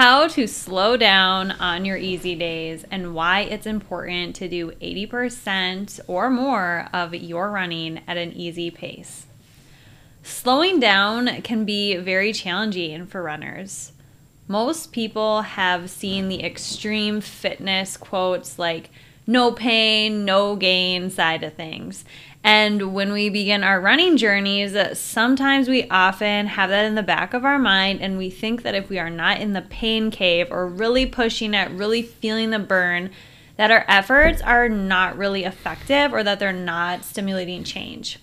How to slow down on your easy days and why it's important to do 80% or more of your running at an easy pace. Slowing down can be very challenging for runners most people have seen the extreme fitness quotes like no pain, no gain side of things. And when we begin our running journeys, sometimes we often have that in the back of our mind, and we think that if we are not in the pain cave or really pushing it, really feeling the burn, that our efforts are not really effective or that they're not stimulating change.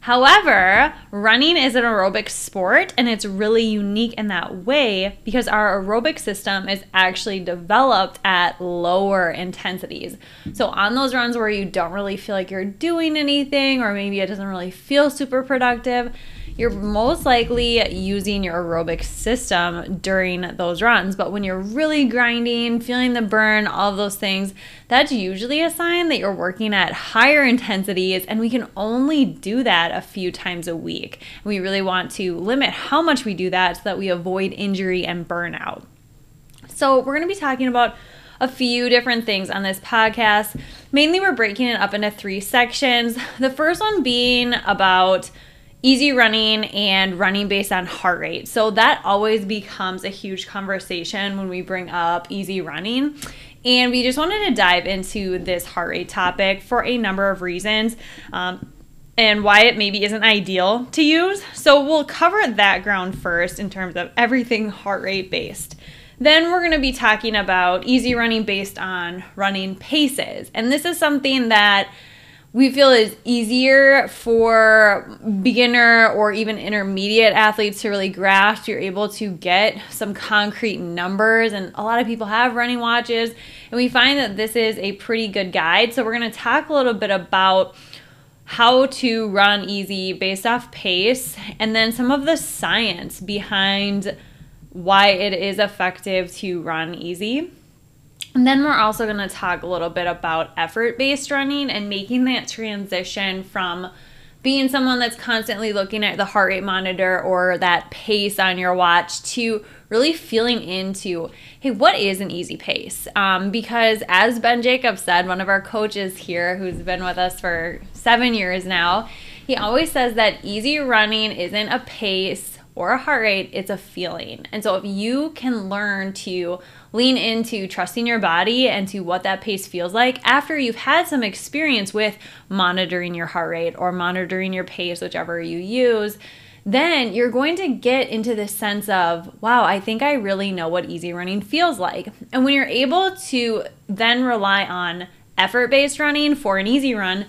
However, running is an aerobic sport and it's really unique in that way because our aerobic system is actually developed at lower intensities. So, on those runs where you don't really feel like you're doing anything, or maybe it doesn't really feel super productive, you're most likely using your aerobic system during those runs. But when you're really grinding, feeling the burn, all those things, that's usually a sign that you're working at higher intensities. And we can only do that a few times a week. We really want to limit how much we do that so that we avoid injury and burnout. So, we're going to be talking about a few different things on this podcast. Mainly, we're breaking it up into three sections. The first one being about easy running and running based on heart rate. So that always becomes a huge conversation when we bring up easy running. And we just wanted to dive into this heart rate topic for a number of reasons. Um, and why it maybe isn't ideal to use. So we'll cover that ground first in terms of everything heart rate based. Then we're going to be talking about easy running based on running paces. And this is something that we feel is easier for beginner or even intermediate athletes to really grasp. You're able to get some concrete numbers, and a lot of people have running watches, and we find that this is a pretty good guide. So, we're going to talk a little bit about how to run easy based off pace, and then some of the science behind why it is effective to run easy. And then we're also going to talk a little bit about effort based running and making that transition from being someone that's constantly looking at the heart rate monitor or that pace on your watch to really feeling into hey what is an easy pace? Um, because as ben jacobs said one of our coaches here who's been with us for seven years now he always says that easy running isn't a pace or a heart rate it's a feeling and so if you can learn to lean into trusting your body and to what that pace feels like after you've had some experience with monitoring your heart rate or monitoring your pace, whichever you use. Then you're going to get into this sense of, wow, I think I really know what easy running feels like. And when you're able to then rely on effort based running for an easy run,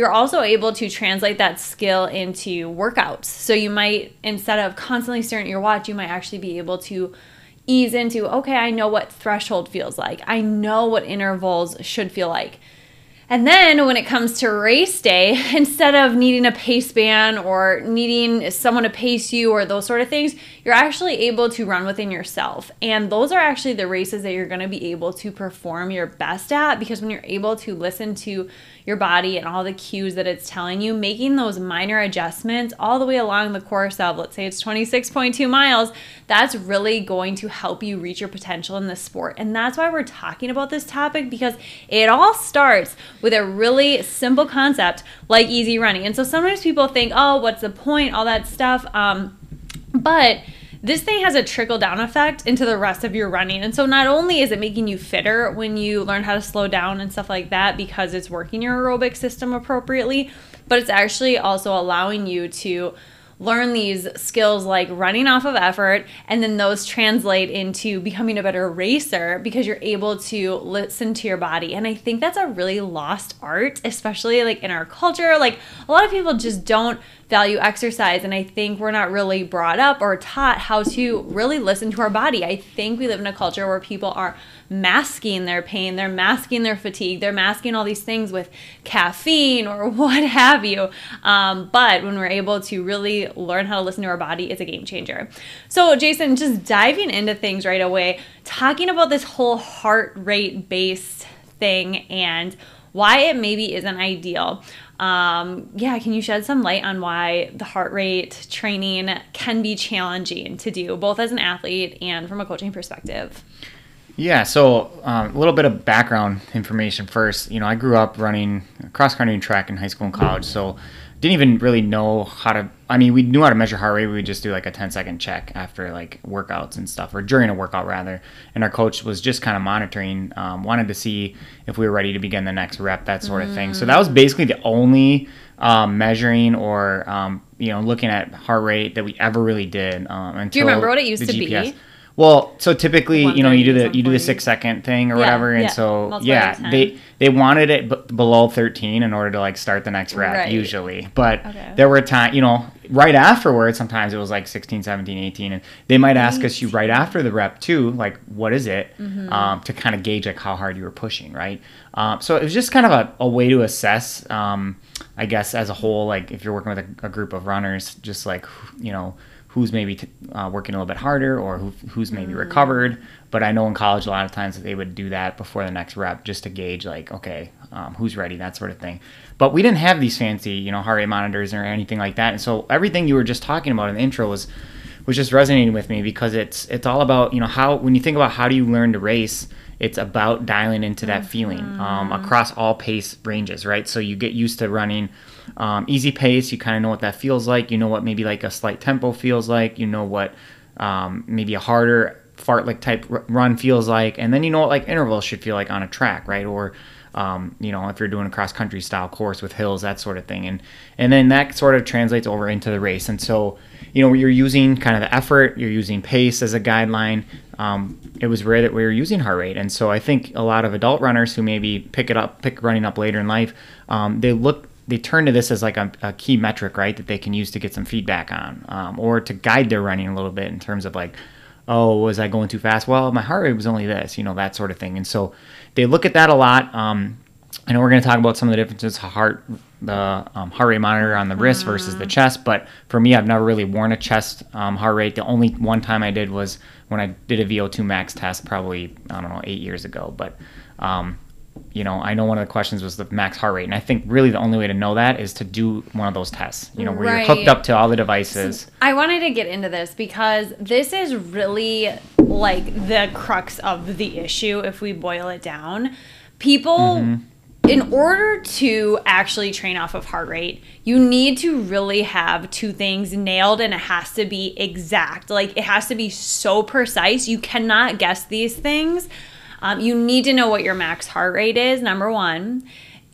you're also able to translate that skill into workouts. So you might, instead of constantly staring at your watch, you might actually be able to ease into okay, I know what threshold feels like. I know what intervals should feel like. And then when it comes to race day, instead of needing a pace band or needing someone to pace you or those sort of things, you're actually able to run within yourself. And those are actually the races that you're going to be able to perform your best at because when you're able to listen to your body and all the cues that it's telling you, making those minor adjustments all the way along the course of, let's say it's 26.2 miles, that's really going to help you reach your potential in this sport. And that's why we're talking about this topic because it all starts with a really simple concept like easy running. And so sometimes people think, oh, what's the point? All that stuff. Um, but this thing has a trickle down effect into the rest of your running. And so not only is it making you fitter when you learn how to slow down and stuff like that because it's working your aerobic system appropriately, but it's actually also allowing you to learn these skills like running off of effort and then those translate into becoming a better racer because you're able to listen to your body and i think that's a really lost art especially like in our culture like a lot of people just don't value exercise and i think we're not really brought up or taught how to really listen to our body i think we live in a culture where people are masking their pain, they're masking their fatigue, they're masking all these things with caffeine or what have you. Um, but when we're able to really learn how to listen to our body, it's a game changer. So, Jason, just diving into things right away, talking about this whole heart rate based thing and why it maybe isn't ideal. Um, yeah, can you shed some light on why the heart rate training can be challenging to do, both as an athlete and from a coaching perspective? Yeah, so um, a little bit of background information first. You know, I grew up running cross country and track in high school and college, so didn't even really know how to. I mean, we knew how to measure heart rate. We would just do like a 10 second check after like workouts and stuff, or during a workout rather. And our coach was just kind of monitoring, um, wanted to see if we were ready to begin the next rep, that sort of thing. So that was basically the only um, measuring or um, you know looking at heart rate that we ever really did. Um, until Do you remember what it used to GPS. be? Well, so typically, you know, you do the you do the six second thing or Yeah, whatever, and yeah. so yeah, they they wanted it b- below thirteen in order to like start the next rep Right. usually. But Okay. there were times, you know, right afterwards, sometimes it was like 16, 17, 18, and they might ask us you right after the rep too, like what is it, Mm-hmm. um, to kind of gauge like how hard you were pushing, right? Um, so it was just kind of a, a way to assess, um, I guess, as a whole, like if you're working with a, a group of runners, just like you know who's maybe t- uh, working a little bit harder or who, who's maybe recovered. But I know in college a lot of times they would do that before the next rep just to gauge like, okay, um, who's ready, that sort of thing. But we didn't have these fancy, you know, heart rate monitors or anything like that. And so everything you were just talking about in the intro was was just resonating with me because it's it's all about you know how when you think about how do you learn to race it's about dialing into that feeling um, across all pace ranges right so you get used to running um, easy pace you kind of know what that feels like you know what maybe like a slight tempo feels like you know what um, maybe a harder fartlek type run feels like and then you know what like intervals should feel like on a track right? Or um, you know if you're doing a cross country style course with hills that sort of thing and and then that sort of translates over into the race and so you know you're using kind of the effort you're using pace as a guideline um, it was rare that we were using heart rate and so i think a lot of adult runners who maybe pick it up pick running up later in life um, they look they turn to this as like a, a key metric right that they can use to get some feedback on um, or to guide their running a little bit in terms of like oh, was I going too fast? Well, my heart rate was only this, you know, that sort of thing. And so they look at that a lot. Um, I know we're going to talk about some of the differences heart the um, heart rate monitor on the wrist versus the chest. But for me, I've never really worn a chest um, heart rate. The only one time I did was when I did a VO2 max test, probably I don't know eight years ago. But um, you know, I know one of the questions was the max heart rate, and I think really the only way to know that is to do one of those tests. You know, where you're hooked up to all the devices. I wanted to get into this because this is really like the crux of the issue if we boil it down. People, mm-hmm. in order to actually train off of heart rate, you need to really have two things nailed and it has to be exact. Like it has to be so precise. You cannot guess these things. Um, you need to know what your max heart rate is, number one.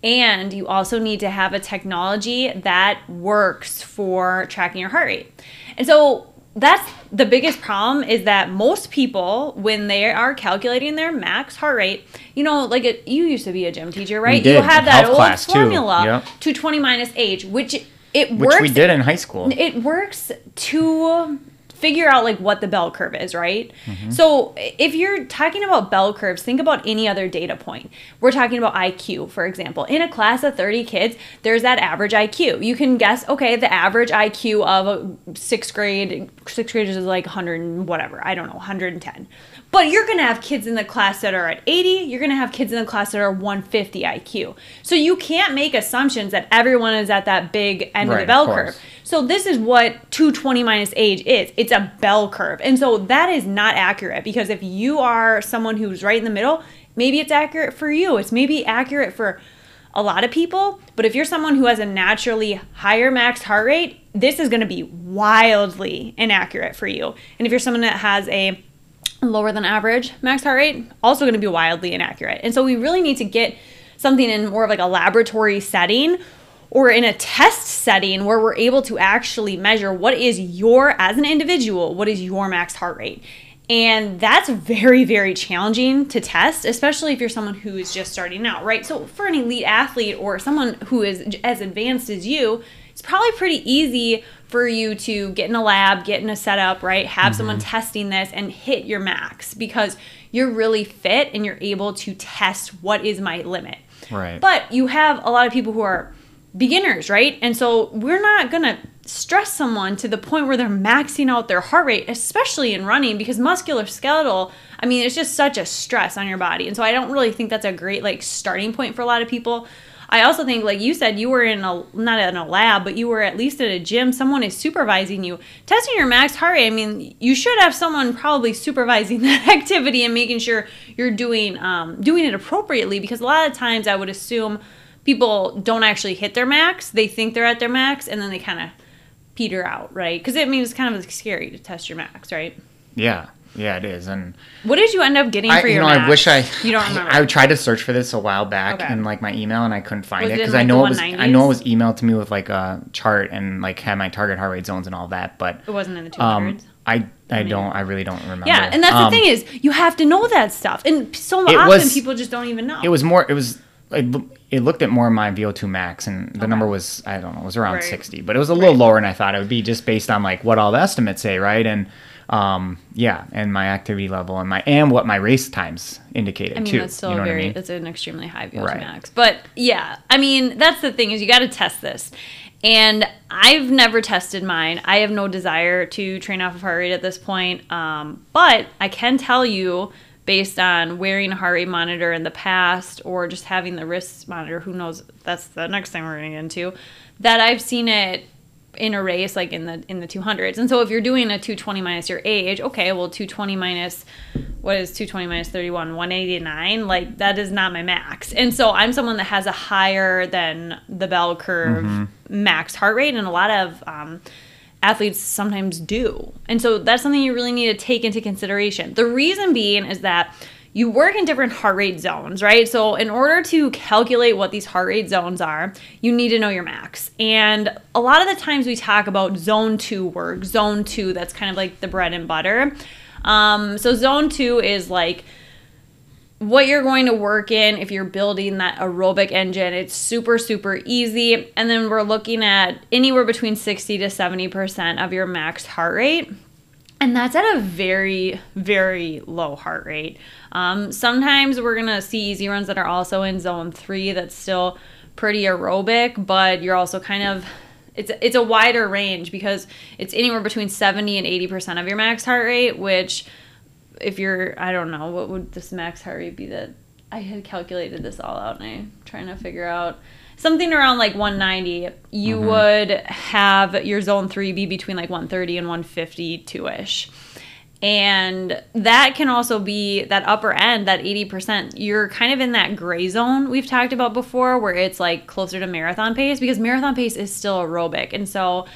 And you also need to have a technology that works for tracking your heart rate. And so that's the biggest problem is that most people, when they are calculating their max heart rate, you know, like it, you used to be a gym teacher, right? you have that old formula, Yep. 220 minus age, which it Which works we did in high school. it works to figure out like what the bell curve is, right? Mm-hmm. So if you're talking about bell curves, think about any other data point. We're talking about IQ, for example. In a class of 30 kids, there's that average IQ. You can guess, okay, the average IQ of a sixth grade, sixth graders is like 100 and whatever, I don't know, 110. But you're gonna have kids in the class that are at 80, you're gonna have kids in the class that are 150 IQ. So you can't make assumptions that everyone is at that big end of Right, the of bell course. curve. So this is what 220 minus age is. It's a bell curve. And so that is not accurate because if you are someone who's right in the middle, maybe it's accurate for you. It's maybe accurate for a lot of people, but if you're someone who has a naturally higher max heart rate, this is going to be wildly inaccurate for you. And if you're someone that has a lower than average max heart rate, also going to be wildly inaccurate. And so we really need to get something in more of like a laboratory setting or in a test setting where we're able to actually measure what is your, as an individual, what is your max heart rate. And that's very, very challenging to test, especially if you're someone who is just starting out, right? So, for an elite athlete or someone who is as advanced as you, it's probably pretty easy for you to get in a lab, get in a setup, right? Have mm-hmm. someone testing this and hit your max because you're really fit and you're able to test what is my limit. Right. But you have a lot of people who are beginners, right? And so we're not going to stress someone to the point where they're maxing out their heart rate, especially in running, because musculoskeletal, I mean, it's just such a stress on your body. And so I don't really think that's a great like starting point for a lot of people. I also think, like you said, you were in a not in a lab, but you were at least at a gym. Someone is supervising you, testing your max heart rate. I mean, you should have someone probably supervising that activity and making sure you're doing um, doing it appropriately. Because a lot of times, I would assume people don't actually hit their max. They think they're at their max, and then they kind of peter out, right? Because it means it's kind of scary to test your max, right? Yeah. Yeah, it is. And what did you end up getting I, for your? You know, max? I wish I. You don't remember? I, I, tried to search for this a while back okay. in like my email, and I couldn't find was it because like I know it was. I know it was emailed to me with like a chart and like had my target heart rate zones and all that, but it wasn't in the two hundreds. Um, I I don't I really don't remember. Yeah, and that's um, the thing is you have to know that stuff, and so often was, people just don't even know. It was more. It was it, it looked at more of my VO2 max, and the okay. number was I don't know, it was around right. 60, but it was a little right. lower than I thought it would be, just based on like what all the estimates say, right? And um, yeah, and my activity level and my and what my race times indicated I mean, too. That's still you know very, I mean? it's an extremely high VO2 right. max. But yeah, I mean, that's the thing is you got to test this. And I've never tested mine. I have no desire to train off of heart rate at this point. Um, but I can tell you based on wearing a heart rate monitor in the past or just having the wrist monitor, who knows, that's the next thing we're going to get into, that I've seen it in a race like in the in the 200s. And so if you're doing a 220 minus your age, okay, well 220 minus what is 220 minus 31 189 like that is not my max and so i'm someone that has a higher than the bell curve mm-hmm. max heart rate and a lot of um, athletes sometimes do. And so that's something you really need to take into consideration. The reason being is that you work in different heart rate zones, right? So, in order to calculate what these heart rate zones are, you need to know your max. And a lot of the times we talk about zone two work, zone two, that's kind of like the bread and butter. Um, so, zone two is like what you're going to work in if you're building that aerobic engine. It's super, super easy. And then we're looking at anywhere between 60 to 70% of your max heart rate. And that's at a very, very low heart rate. Um, sometimes we're going to see easy runs that are also in zone three that's still pretty aerobic, but you're also kind of it's it's a wider range because it's anywhere between 70 and 80% of your max heart rate, which if you're, I don't know, what would this max heart rate be that I had calculated this all out and I'm trying to figure out something around like 190. You mm-hmm. would have your zone three be between like 130 and 152 ish. And that can also be that upper end, that 80%. You're kind of in that gray zone we've talked about before, where it's like closer to marathon pace because marathon pace is still aerobic. And so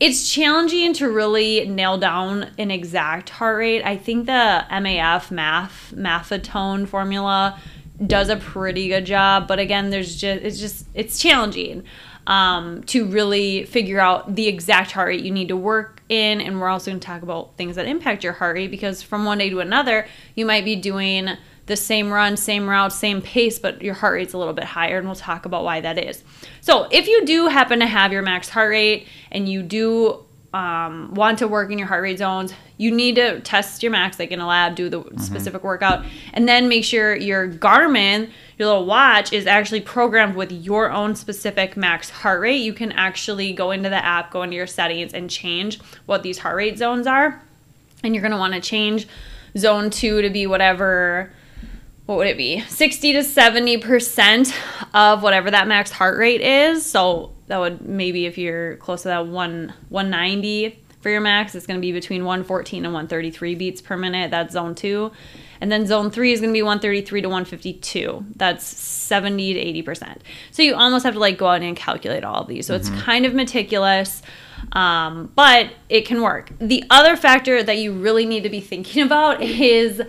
it's challenging to really nail down an exact heart rate. I think the MAF math maffetone formula does a pretty good job, but again, there's just it's just it's challenging um, to really figure out the exact heart rate you need to work in. And we're also going to talk about things that impact your heart rate because from one day to another, you might be doing the same run, same route, same pace, but your heart rate's a little bit higher, and we'll talk about why that is. So, if you do happen to have your max heart rate and you do um, want to work in your heart rate zones, you need to test your max, like in a lab, do the mm-hmm. specific workout, and then make sure your Garmin, your little watch, is actually programmed with your own specific max heart rate. You can actually go into the app, go into your settings, and change what these heart rate zones are. And you're going to want to change zone two to be whatever what would it be? 60 to 70 percent of whatever that max heart rate is. So that would maybe if you're close to that one 190 for your max it's going to be between 114 and 133 beats per minute. That's zone two. And then zone three is going to be 133 to 152 that's 70 to 80 percent. So you almost have to like go out and calculate all of these. So mm-hmm. it's kind of meticulous Um, but it can work. The other factor that you really need to be thinking about is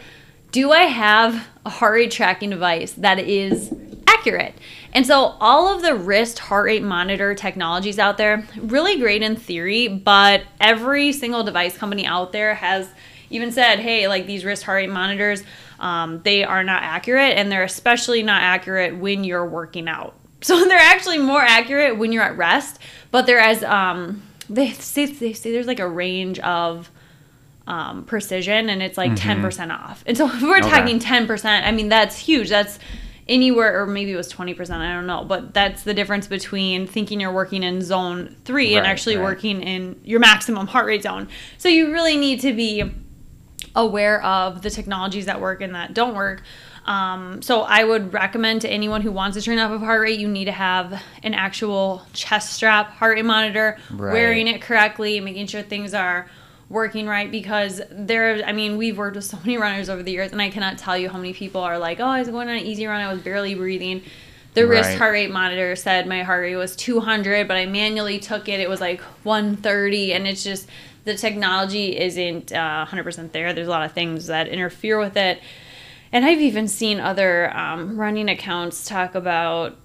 do I have a heart rate tracking device that is accurate? And so all of the wrist heart rate monitor technologies out there, really great in theory, but every single device company out there has even said, hey, like these wrist heart rate monitors, um, they are not accurate and they're especially not accurate when you're working out. So they're actually more accurate when you're at rest, but they're as um, they say they say there's like a range of um, precision and it's like 10 percent off. And so if we're Okay. talking ten percent, I mean that's huge. That's anywhere or maybe it was 20% i don't know but that's the difference between thinking you're working in zone three and actually right. working in your maximum heart rate zone so you really need to be aware of the technologies that work and that don't work. Um, so I would recommend to anyone who wants to turn up of heart rate, you need to have an actual chest strap heart rate monitor, Right. wearing it correctly, making sure things are working right? Because there I mean we've worked with so many runners over the years and I cannot tell you how many people are like oh I was going on an easy run. I was barely breathing. The wrist Right. heart rate monitor said my heart rate was 200 but I manually took it. It was like 130 and it's just the technology isn't uh, 100% there. There's a lot of things that interfere with it. And I've even seen other um, running accounts talk about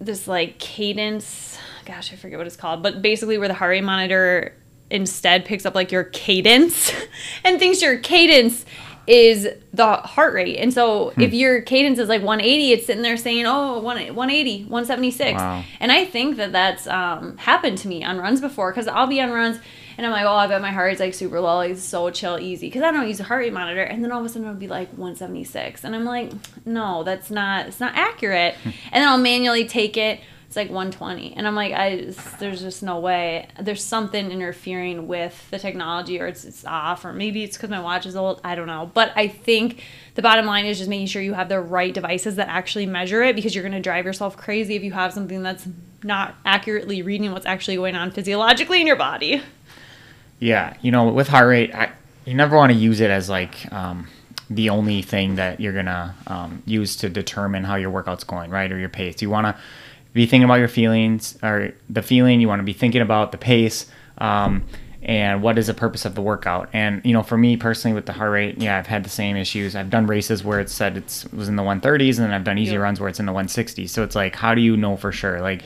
this like cadence. Gosh, I forget what it's called, but basically where the heart rate monitor instead picks up like your cadence and thinks your cadence is the heart rate. And so Hmm. if your cadence is like 180, it's sitting there saying, oh, 180, 176. Wow. And I think that that's um, happened to me on runs before because I'll be on runs and I'm like, oh, I bet my heart rate's like super low, like so chill, easy. Because I don't use a heart rate monitor. And then all of a sudden it'll be like 176. And I'm like, no, that's not, it's not accurate. and then I'll manually take it. It's like 120. And I'm like, I there's just no way. There's something interfering with the technology or it's, it's off or maybe it's because my watch is old. I don't know. But I think the bottom line is just making sure you have the right devices that actually measure it because you're going to drive yourself crazy if you have something that's not accurately reading what's actually going on physiologically in your body. Yeah, you know, with heart rate, I, you never want to use it as like um, the only thing that you're gonna um, use to determine how your workout's going, right, or your pace. You want to be thinking about your feelings or the feeling. You want to be thinking about the pace. Um, and what is the purpose of the workout? And you know, for me personally, with the heart rate, yeah, I've had the same issues. I've done races where it said it's it was in the 130s, and then I've done easy Yeah. runs where it's in the 160s. So it's like, how do you know for sure? Like,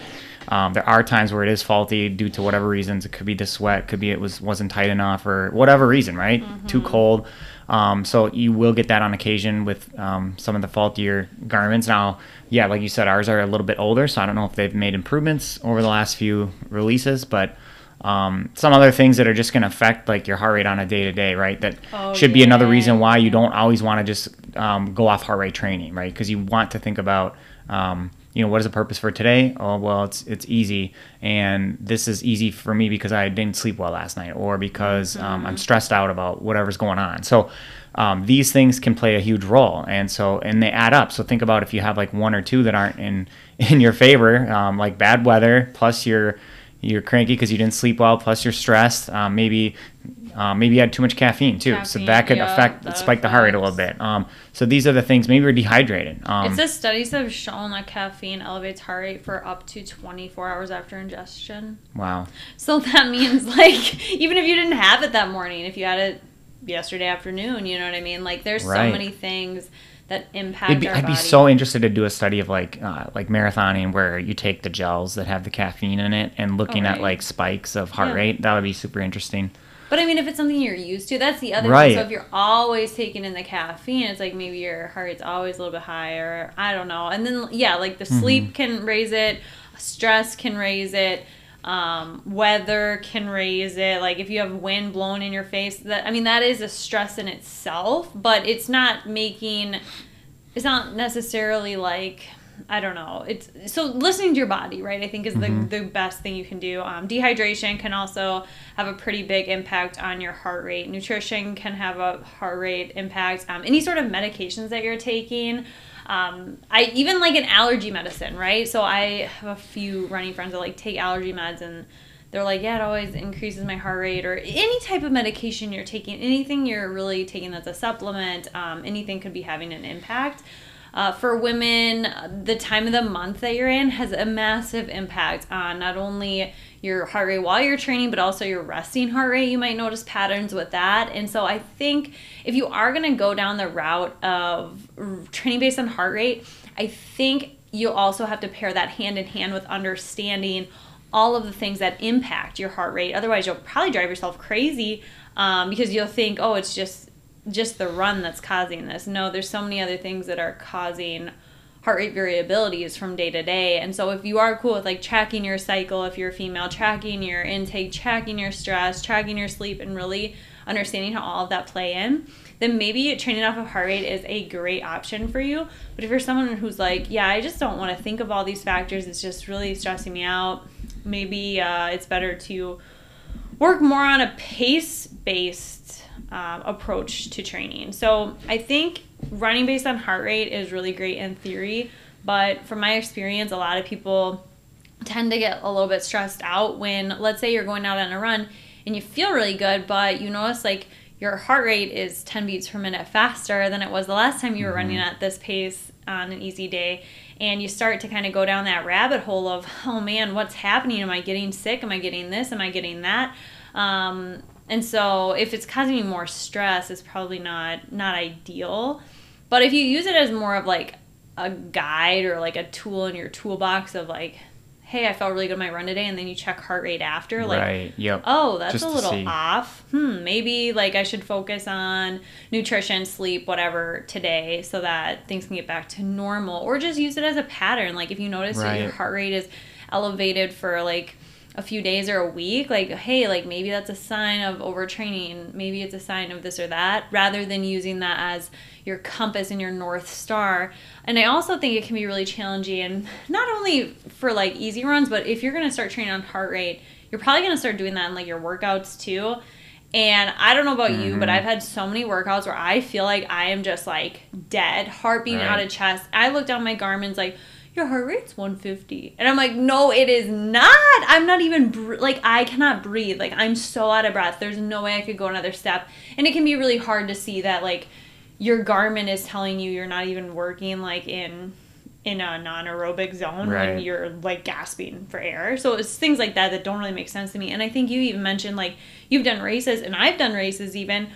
um, there are times where it is faulty due to whatever reasons. It could be the sweat, could be it was wasn't tight enough, or whatever reason, right? Too cold. Um, so you will get that on occasion with um, some of the faultier Garmins. Now, yeah, like you said, ours are a little bit older, so I don't know if they've made improvements over the last few releases, but. Um, some other things that are just going to affect like your heart rate on a day to day, right? That Oh, should be another reason why you don't always want to just um, go off heart rate training, right? Because you want to think about, um, you know, what is the purpose for today? Oh, well, it's it's easy, and this is easy for me because I didn't sleep well last night, or because um, I'm stressed out about whatever's going on. So. Um, these things can play a huge role, and so and they add up. So think about if you have like one or two that aren't in in your favor, um, like bad weather, plus you're you're cranky because you didn't sleep well, plus you're stressed. Um, maybe um, maybe you had too much caffeine too, so that could yeah, affect that spike the heart rate a little bit. Um, so these are the things. Maybe we're dehydrated. Um, it says studies have shown that caffeine elevates heart rate for up to 24 hours after ingestion. wow. So that means like even if you didn't have it that morning, if you had it yesterday afternoon, you know what I mean? Like there's Right. so many things that impact be, I'd body. be so interested to do a study of like uh, like marathoning where you take the gels that have the caffeine in it and looking at like spikes of heart Yeah. rate. That would be super interesting. But I mean, if it's something you're used to, that's the other Right. thing. So if you're always taking in the caffeine, it's like maybe your heart's always a little bit higher. I don't know. And then yeah, like the Mm-hmm. sleep can raise it, stress can raise it, um, weather can raise it. Like if you have wind blown in your face, that I mean that is a stress in itself, but it's not making. It's not necessarily like I don't know. It's so listening to your body, right? I think is the, the best thing you can do. Um, dehydration can also have a pretty big impact on your heart rate. Nutrition can have a heart rate impact. Um, any sort of medications that you're taking. Um, I even like an allergy medicine, right? So I have a few running friends that like take allergy meds and they're like, yeah, it always increases my heart rate, or any type of medication you're taking, anything you're really taking that's a supplement, um, anything could be having an impact. Uh, for women, uh, the time of the month that you're in has a massive impact on not only your heart rate while you're training, but also your resting heart rate. You might notice patterns with that. And so I think if you are going to go down the route of training based on heart rate, I think you also have to pair that hand in hand with understanding all of the things that impact your heart rate. Otherwise, you'll probably drive yourself crazy um, because you'll think, oh, it's just just the run that's causing this. No, there's so many other things that are causing heart rate variabilities from day to day. And so if you are cool with like tracking your cycle, if you're a female, tracking your intake, tracking your stress, tracking your sleep, and really understanding how all of that play in, then maybe training off of heart rate is a great option for you. But if you're someone who's like, yeah, I just don't want to think of all these factors, it's just really stressing me out, maybe uh, it's better to work more on a pace based uh, approach to training. So I think running based on heart rate is really great in theory, but from my experience, a lot of people tend to get a little bit stressed out when, let's say, you're going out on a run and you feel really good, but you notice like your heart rate is 10 beats per minute faster than it was the last time you were mm-hmm. running at this pace on an easy day. And you start to kind of go down that rabbit hole of oh man what's happening? Am i getting sick? Am i getting this? Am i getting that? Um, and so if it's causing you more stress it's probably not not ideal but if you use it as more of like a guide or like a tool in your toolbox of like hey, I felt really good my run today, and then you check heart rate after, like, right, yep. oh, that's Just a little off. Hmm, maybe like I should focus on nutrition, sleep, whatever today, so that things can get back to normal, or just use it as a pattern. Like if you notice right. that your heart rate is elevated for like a few days or a week like hey like maybe that's a sign of overtraining maybe it's a sign of this or that rather than using that as your compass and your north star and i also think it can be really challenging and not only for like easy runs but if you're going to start training on heart rate you're probably going to start doing that in like your workouts too and I don't know about mm-hmm. you, but mm-hmm. I've had so many workouts where I feel like I am just like dead, heart beating right. out of chest. I look down my Garmin's like, your heart rate's 150 and i'm like no it is not. I'm not even br- like i cannot breathe. Like i'm so out of breath. There's no way i could go another step. And it can be really hard to see that like your garmin is telling you you're not even working like in in a non-aerobic zone right. when you're like gasping for air. So it's things like that that don't really make sense to me. And i think you even mentioned like you've done races and i've done races even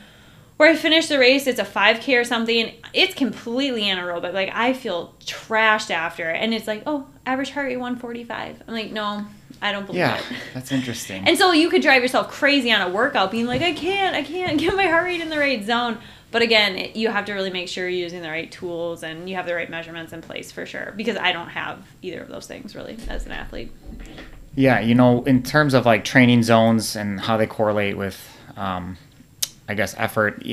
where I finish the race, it's a 5K or something, it's completely anaerobic. Like, I feel trashed after. And it's like, oh, average heart rate 145. I'm like, no, I don't believe yeah, it. that's interesting. And so you could drive yourself crazy on a workout being like, I can't, I can't get my heart rate in the right zone. But again, it, you have to really make sure you're using the right tools and you have the right measurements in place for sure. Because I don't have either of those things really as an athlete. Yeah, you know, in terms of like training zones and how they correlate with um, I guess, effort.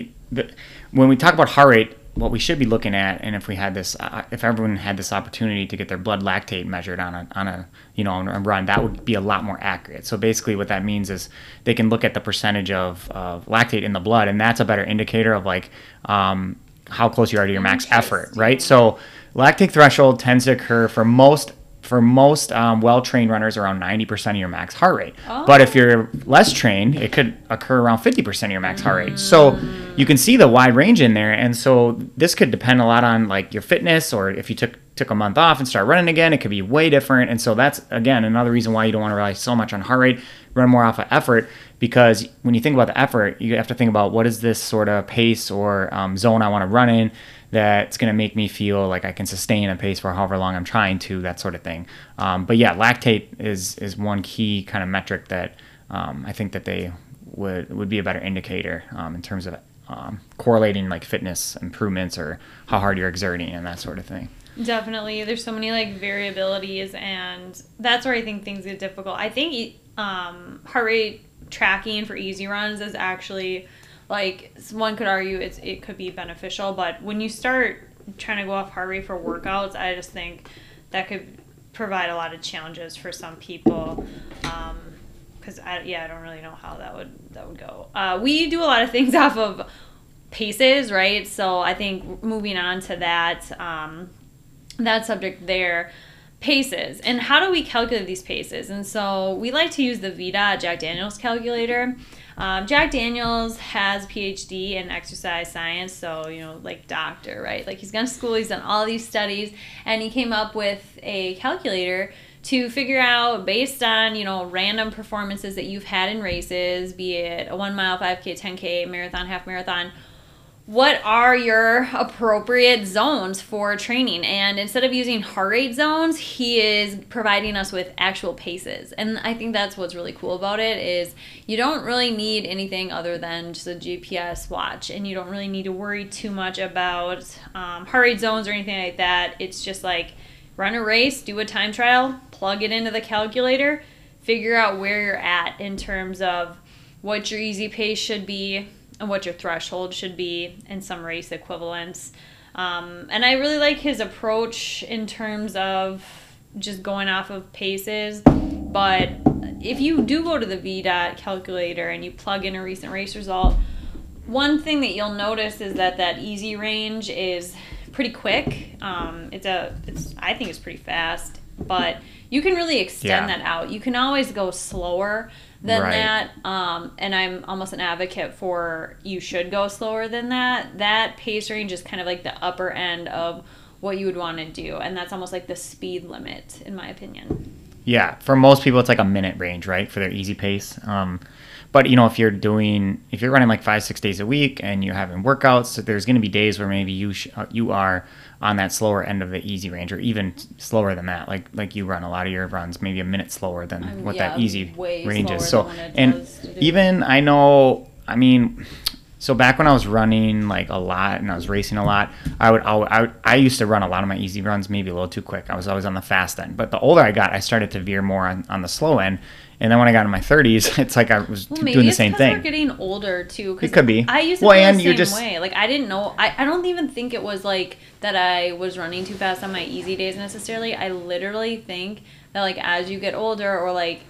when we talk about heart rate, what we should be looking at, and if we had this, uh, if everyone had this opportunity to get their blood lactate measured on a, on a, you know, on a run, that would be a lot more accurate. So basically, what that means is they can look at the percentage of, of lactate in the blood, and that's a better indicator of like um, how close you are to your max effort, right? So lactate threshold tends to occur for most for most um, well-trained runners around 90% of your max heart rate. Oh. but if you're less trained it could occur around 50% of your max heart rate. So you can see the wide range in there and so this could depend a lot on like your fitness or if you took took a month off and start running again it could be way different. And so that's again another reason why you don't want to rely so much on heart rate. Run more off of effort because when you think about the effort you have to think about what is this sort of pace or um, zone i want to run in that's going to make me feel like I can sustain a pace for however long I'm trying to, that sort of thing. Um, but yeah, lactate is is one key kind of metric that um, I think that they would would be a better indicator um, in terms of um, correlating like fitness improvements or how hard you're exerting and that sort of thing. Definitely, there's so many like variabilities, and that's where I think things get difficult. I think um, heart rate tracking for easy runs is actually like one could argue it's it could be beneficial, but when you start trying to go off heart rate for workouts, I just think that could provide a lot of challenges for some people. Um, because I yeah I don't really know how that would that would go. Uh, we do a lot of things off of paces, right? So I think moving on to that um, that subject there paces and how do we calculate these paces and so we like to use the VDOT jack daniels calculator um, Jack Daniels has PhD in exercise science, so you know, like doctor, right? Like he's gone to school, he's done all these studies, and he came up with a calculator to figure out based on you know random performances that you've had in races be it a one mile 5k 10k marathon half marathon what are your appropriate zones for training? And instead of using heart rate zones he is providing us with actual paces. And i think that's what's really cool about it is you don't really need anything other than just a gps watch. And you don't really need to worry too much about um, heart rate zones or anything like that. It's just like run a race do a time trial plug it into the calculator figure out where you're at in terms of what your easy pace should be and what your threshold should be in some race equivalents. Um, and I really like his approach in terms of just going off of paces. But if you do go to the VDOT calculator and you plug in a recent race result, one thing that you'll notice is that that easy range is pretty quick. Um, it's a, it's I think it's pretty fast, but you can really extend yeah. that out. You can always go slower than right. that. Um, and I'm almost an advocate for you should go slower than that. That pace range is kind of like the upper end of what you would want to do. And that's almost like the speed limit, in my opinion. Yeah. For most people, it's like a minute range, right? For their easy pace. Um, but you know, if you're doing, if you're running like five, six days a week and you're having workouts, there's going to be days where maybe you sh- uh, you are on that slower end of the easy range, or even slower than that. Like like you run a lot of your runs, maybe a minute slower than um, what yeah, that easy range is. So and even I know, I mean. So back when I was running like a lot and I was racing a lot, I would, I would, I, I used to run a lot of my easy runs maybe a little too quick. I was always on the fast end. But the older I got, I started to veer more on, on the slow end. And then when I got in my 30s, it's like I was well, doing the same thing. We're getting older too. It could be. I used to well, feel the same just, way. Like I didn't know. I, I don't even think it was like that. I was running too fast on my easy days necessarily. I literally think that like as you get older, or like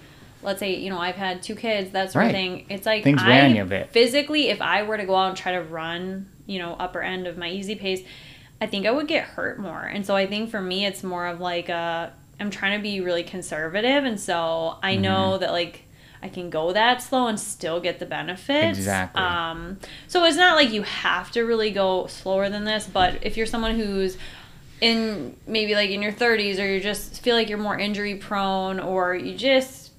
let's say you know I've had two kids, that sort right. of thing. It's like things I, ran you a bit. Physically, if I were to go out and try to run, you know, upper end of my easy pace, I think I would get hurt more. And so I think for me, it's more of like a I'm trying to be really conservative, and so I mm-hmm. know that like I can go that slow and still get the benefits. Exactly. Um, so it's not like you have to really go slower than this, but if you're someone who's in maybe like in your 30s or you just feel like you're more injury prone or you just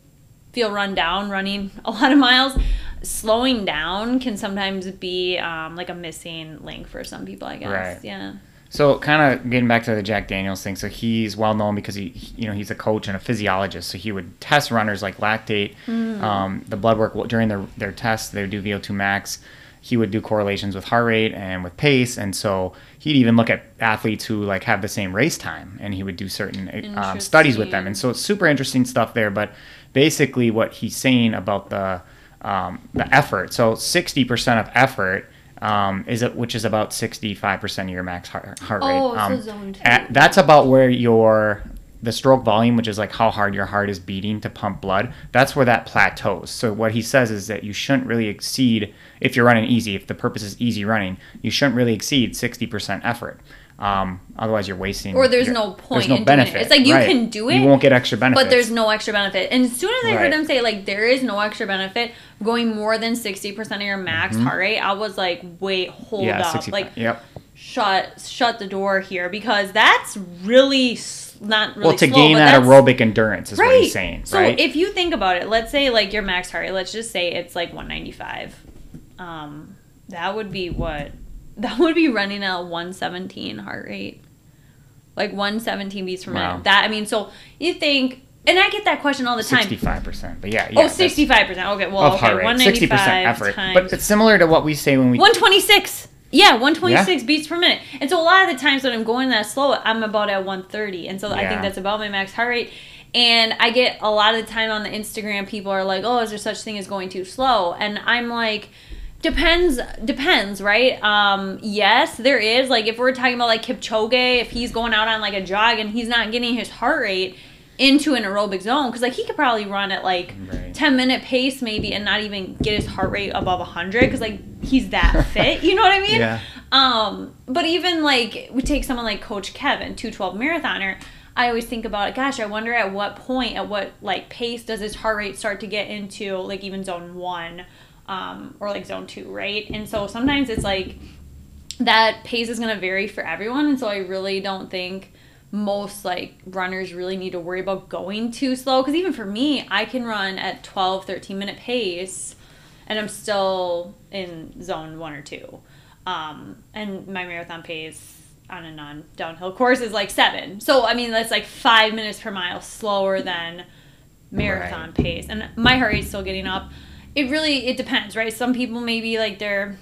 feel run down running a lot of miles slowing down can sometimes be um, like a missing link for some people i guess right. yeah so kind of getting back to the Jack Daniels thing. So he's well known because he, you know, he's a coach and a physiologist. So he would test runners like lactate, mm. um, the blood work during their their tests. They would do VO2 max. He would do correlations with heart rate and with pace, and so he'd even look at athletes who like have the same race time, and he would do certain um, studies with them. And so it's super interesting stuff there. But basically, what he's saying about the um, the effort. So 60% of effort um, is it which is about 65% of your max heart, heart rate. Oh, um, so zone two. At, that's about where your the stroke volume, which is like how hard your heart is beating to pump blood, that's where that plateaus. So what he says is that you shouldn't really exceed if you're running easy, if the purpose is easy running, you shouldn't really exceed 60% effort. Um, otherwise, you're wasting. Or there's your, no point. There's no benefit. It. It's like you right. can do it. You won't get extra benefit. But there's no extra benefit. And as soon as I right. heard him say like there is no extra benefit going more than sixty percent of your max mm-hmm. heart rate, I was like, wait, hold yeah, up, 60, like, yep. shut shut the door here because that's really not really well to slow, gain that aerobic endurance is right. what he's saying. So right? if you think about it, let's say like your max heart rate, let's just say it's like one ninety five. Um, that would be what that would be running at a 117 heart rate like 117 beats per wow. minute. That I mean, so you think, and I get that question all the time. 65 percent, but yeah, oh, yeah. Oh, 65 percent. Okay, well, okay, 195 percent effort. Times but it's similar to what we say when we 126. Yeah, 126 yeah. beats per minute. And so a lot of the times when I'm going that slow, I'm about at 130, and so yeah. I think that's about my max heart rate. And I get a lot of the time on the Instagram, people are like, "Oh, is there such thing as going too slow?" And I'm like Depends, depends, right? Um, yes, there is. Like, if we're talking about like Kipchoge, if he's going out on like a jog and he's not getting his heart rate into an aerobic zone, because like he could probably run at like right. 10 minute pace maybe and not even get his heart rate above 100 because like he's that fit, you know what I mean? Yeah. Um, but even like we take someone like Coach Kevin, 212 marathoner. I always think about it. Gosh, I wonder at what point, at what like pace does his heart rate start to get into like even zone one um, or like zone two, right? And so sometimes it's like that pace is going to vary for everyone. And so I really don't think most like runners really need to worry about going too slow because even for me i can run at 12 13 minute pace and i'm still in zone one or two um, and my marathon pace on a non downhill course is like seven so i mean that's like five minutes per mile slower than marathon Right. pace and my heart rate's still getting up it really it depends right? Some people maybe like they're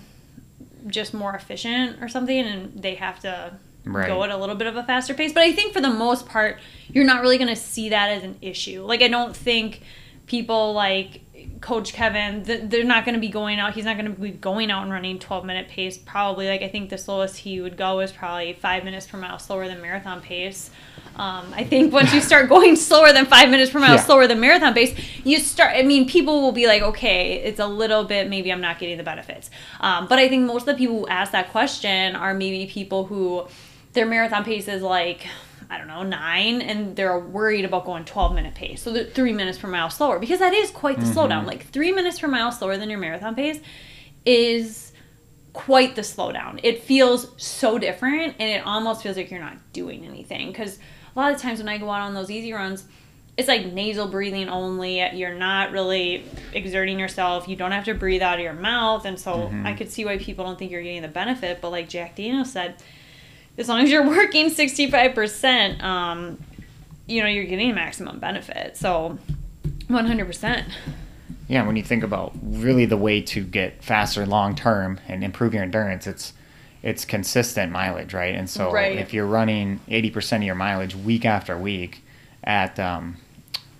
just more efficient or something and they have to Right. go at a little bit of a faster pace. But i think for the most part you're not really going to see that as an issue. Like i don't think people like coach kevin th- they're not going to be going out he's not going to be going out and running 12 minute pace probably like i think the slowest he would go is probably five minutes per mile slower than marathon pace um, I think once you start going slower than five minutes per mile, Yeah. slower than marathon pace, you start. I mean, people will be like, okay, it's a little bit. Maybe I'm not getting the benefits. Um, but I think most of the people who ask that question are maybe people who their marathon pace is like. I don't know, nine, and they're worried about going 12 minute pace. So three minutes per mile slower because that is quite the mm-hmm. slowdown. Like three minutes per mile slower than your marathon pace is quite the slowdown. It feels so different and it almost feels like you're not doing anything because a lot of times when I go out on those easy runs, it's like nasal breathing only. You're not really exerting yourself. You don't have to breathe out of your mouth. And so mm-hmm. I could see why people don't think you're getting the benefit. But like Jack Daniels said, as long as you're working 65%, um, you know, you're getting maximum benefit. So 100%. Yeah, when you think about really the way to get faster long term and improve your endurance, it's it's consistent mileage, right? And so Right. if you're running 80% of your mileage week after week at um,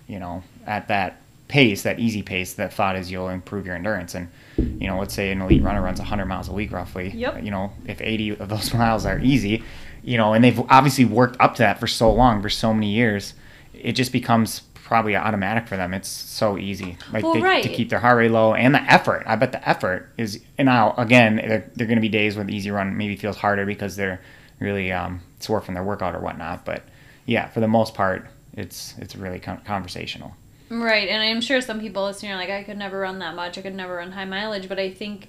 you know, at that pace, that easy pace, that thought is you'll improve your endurance. And you know, let's say an elite runner runs 100 miles a week roughly. Yep. You know, if 80 of those miles are easy, you know, and they've obviously worked up to that for so long, for so many years, it just becomes probably automatic for them. It's so easy, like Well, they, right. to keep their heart rate low and the effort. I bet the effort is. And now again, there, there are going to be days when the easy run maybe feels harder because they're really um, sore from their workout or whatnot. But yeah, for the most part, it's it's really con- conversational. Right, and I'm sure some people listening are like, I could never run that much. I could never run high mileage. But I think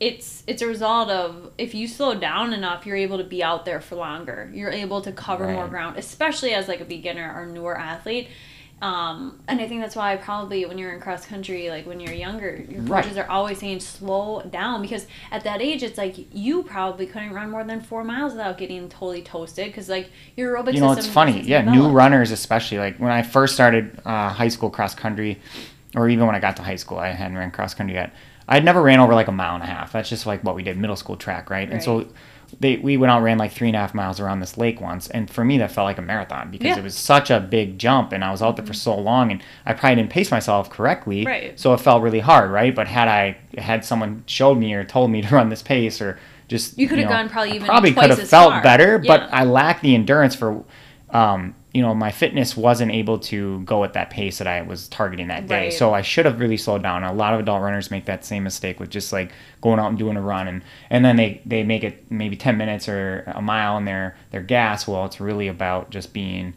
it's it's a result of if you slow down enough, you're able to be out there for longer. You're able to cover more ground, especially as like a beginner or newer athlete. Um, and I think that's why probably when you're in cross country, like when you're younger, your Right. coaches are always saying slow down because at that age, it's like you probably couldn't run more than four miles without getting totally toasted because like your aerobic you know, it's funny. Yeah, new runners especially. Like when I first started uh, high school cross country, or even when I got to high school, I hadn't ran cross country yet. I'd never ran over like a mile and a half. That's just like what we did middle school track, right? And so Right. They we went out and ran like three and a half miles around this lake once, and for me that felt like a marathon because Yeah. it was such a big jump, and I was out there for so long, and I probably didn't pace myself correctly, Right. so it felt really hard, right? But had I had someone showed me or told me to run this pace or just You could have know, gone probably I probably could have felt far. better, but I lacked the endurance for, um, you know, my fitness wasn't able to go at that pace that I was targeting that day. Right. So I should have really slowed down. A lot of adult runners make that same mistake with just like going out and doing a run, and and then they they make it maybe ten minutes or a mile, and they're they're gas. Well, it's really about just being.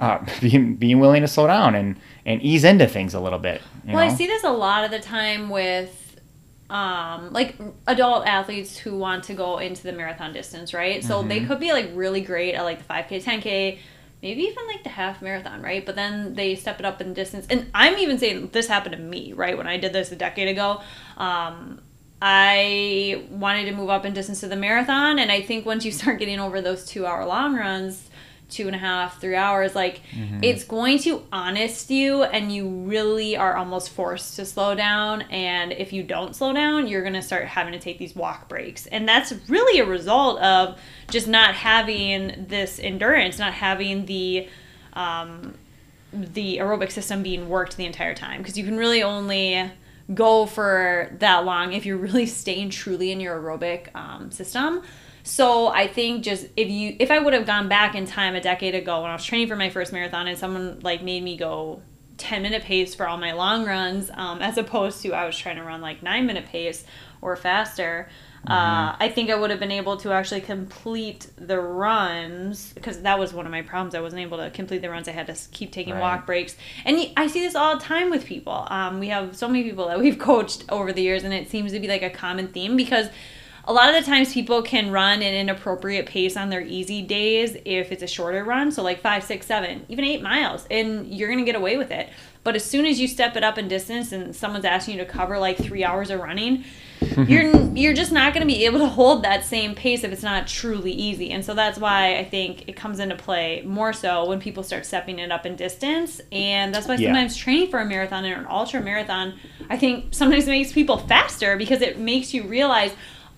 Uh, being, being willing to slow down and, and ease into things a little bit. You well, know? I see this a lot of the time with um, like adult athletes who want to go into the marathon distance, right? So Mm-hmm. they could be like really great at like the 5K, 10K, maybe even like the half marathon, right? But then they step it up in distance. And I'm even saying this happened to me, right? When I did this a decade ago. Um, I wanted to move up in distance to the marathon, and I think once you start getting over those two hour long runs, two and a half, three hours, like it's going to honest you, and you really are almost forced to slow down. And if you don't slow down, you're gonna start having to take these walk breaks, and that's really a result of just not having this endurance, not having the um, the aerobic system being worked the entire time. Because you can really only go for that long if you're really staying truly in your aerobic um, system so i think just if you if i would have gone back in time a decade ago when i was training for my first marathon and someone like made me go 10 minute pace for all my long runs um, as opposed to i was trying to run like 9 minute pace or faster uh, I think I would have been able to actually complete the runs because that was one of my problems. I wasn't able to complete the runs. I had to keep taking Right. walk breaks, and I see this all the time with people. Um, we have so many people that we've coached over the years, and it seems to be like a common theme because a lot of the times people can run an inappropriate pace on their easy days if it's a shorter run. So like five, six, seven, even eight miles, and you're gonna get away with it. But as soon as you step it up in distance and someone's asking you to cover like three hours of running, you're you're just not going to be able to hold that same pace if it's not truly easy. And so that's why I think it comes into play more so when people start stepping it up in distance. And that's why Yeah. sometimes training for a marathon or an ultra marathon, I think sometimes makes people faster because it makes you realize.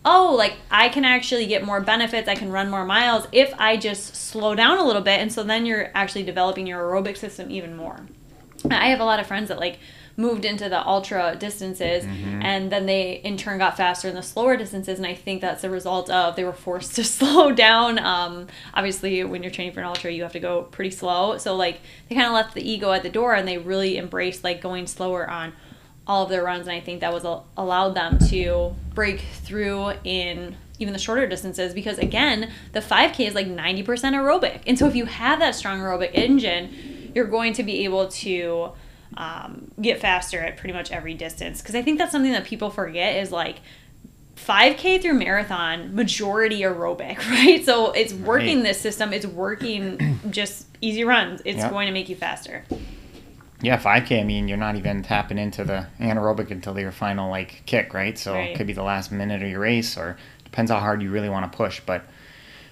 Oh, like I can actually get more benefits. I can run more miles if I just slow down a little bit. And so then you're actually developing your aerobic system even more. I have a lot of friends that like moved into the ultra distances and then they in turn got faster in the slower distances and I think that's a result of they were forced to slow down um, obviously when you're training for an ultra you have to go pretty slow so like they kind of left the ego at the door and they really embraced like going slower on all of their runs and I think that was a- allowed them to break through in even the shorter distances because again the 5k is like 90% aerobic. And so if you have that strong aerobic engine you're going to be able to um, get faster at pretty much every distance. Because I think that's something that people forget is like 5k through marathon majority aerobic right? So it's working Right. this system. It's working just easy runs. It's Yep. going to make you faster Yeah, 5K. I mean, you're not even tapping into the anaerobic until your final like kick, right? So Right. it could be the last minute of your race, or depends how hard you really want to push. But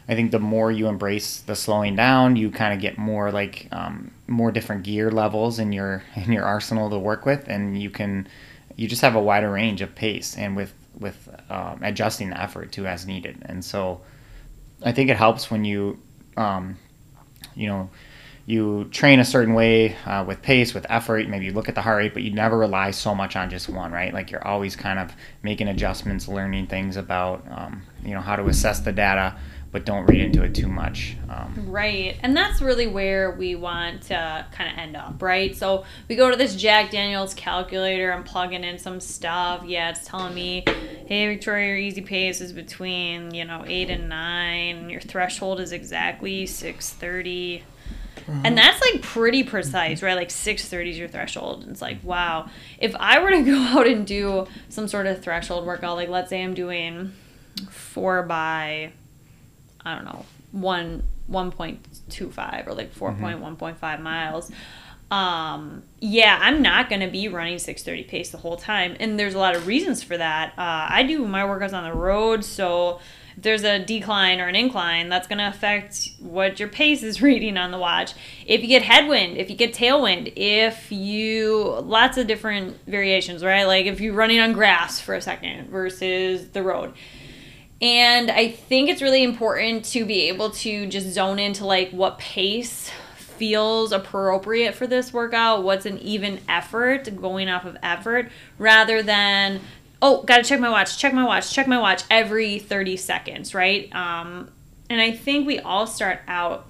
I think the more you embrace the slowing down, you kind of get more like um, more different gear levels in your in your arsenal to work with, and you can you just have a wider range of pace and with with um, adjusting the effort to as needed. And so I think it helps when you um, you know you train a certain way uh, with pace with effort maybe you look at the heart rate but you never rely so much on just one right like you're always kind of making adjustments learning things about um, you know how to assess the data but don't read into it too much um, Right. And that's really where we want to kind of end up, right? So we go to this Jack Daniels calculator, I'm plugging in some stuff. Yeah, it's telling me, hey, Victoria, your easy pace is between, you know, 8 and 9. Your threshold is exactly 630. And that's like pretty precise, right? Like 630 is your threshold. It's like, wow. If I were to go out and do some sort of threshold workout, like let's say I'm doing four by I don't know, one one point two five or like four one point five miles. Um, yeah, I'm not gonna be running six thirty pace the whole time, and there's a lot of reasons for that. Uh, I do my workouts on the road, so there's a decline or an incline, that's gonna affect what your pace is reading on the watch. If you get headwind, if you get tailwind, if you lots of different variations, right? Like if you're running on grass for a second versus the road. And I think it's really important to be able to just zone into like what pace feels appropriate for this workout, what's an even effort, going off of effort, rather than, oh, gotta check my watch, check my watch, check my watch every 30 seconds, right? Um, and I think we all start out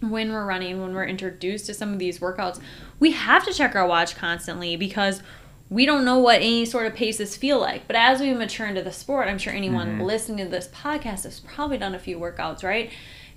when we're running, when we're introduced to some of these workouts, we have to check our watch constantly because we don't know what any sort of paces feel like. But as we mature into the sport, I'm sure anyone listening to this podcast has probably done a few workouts, right?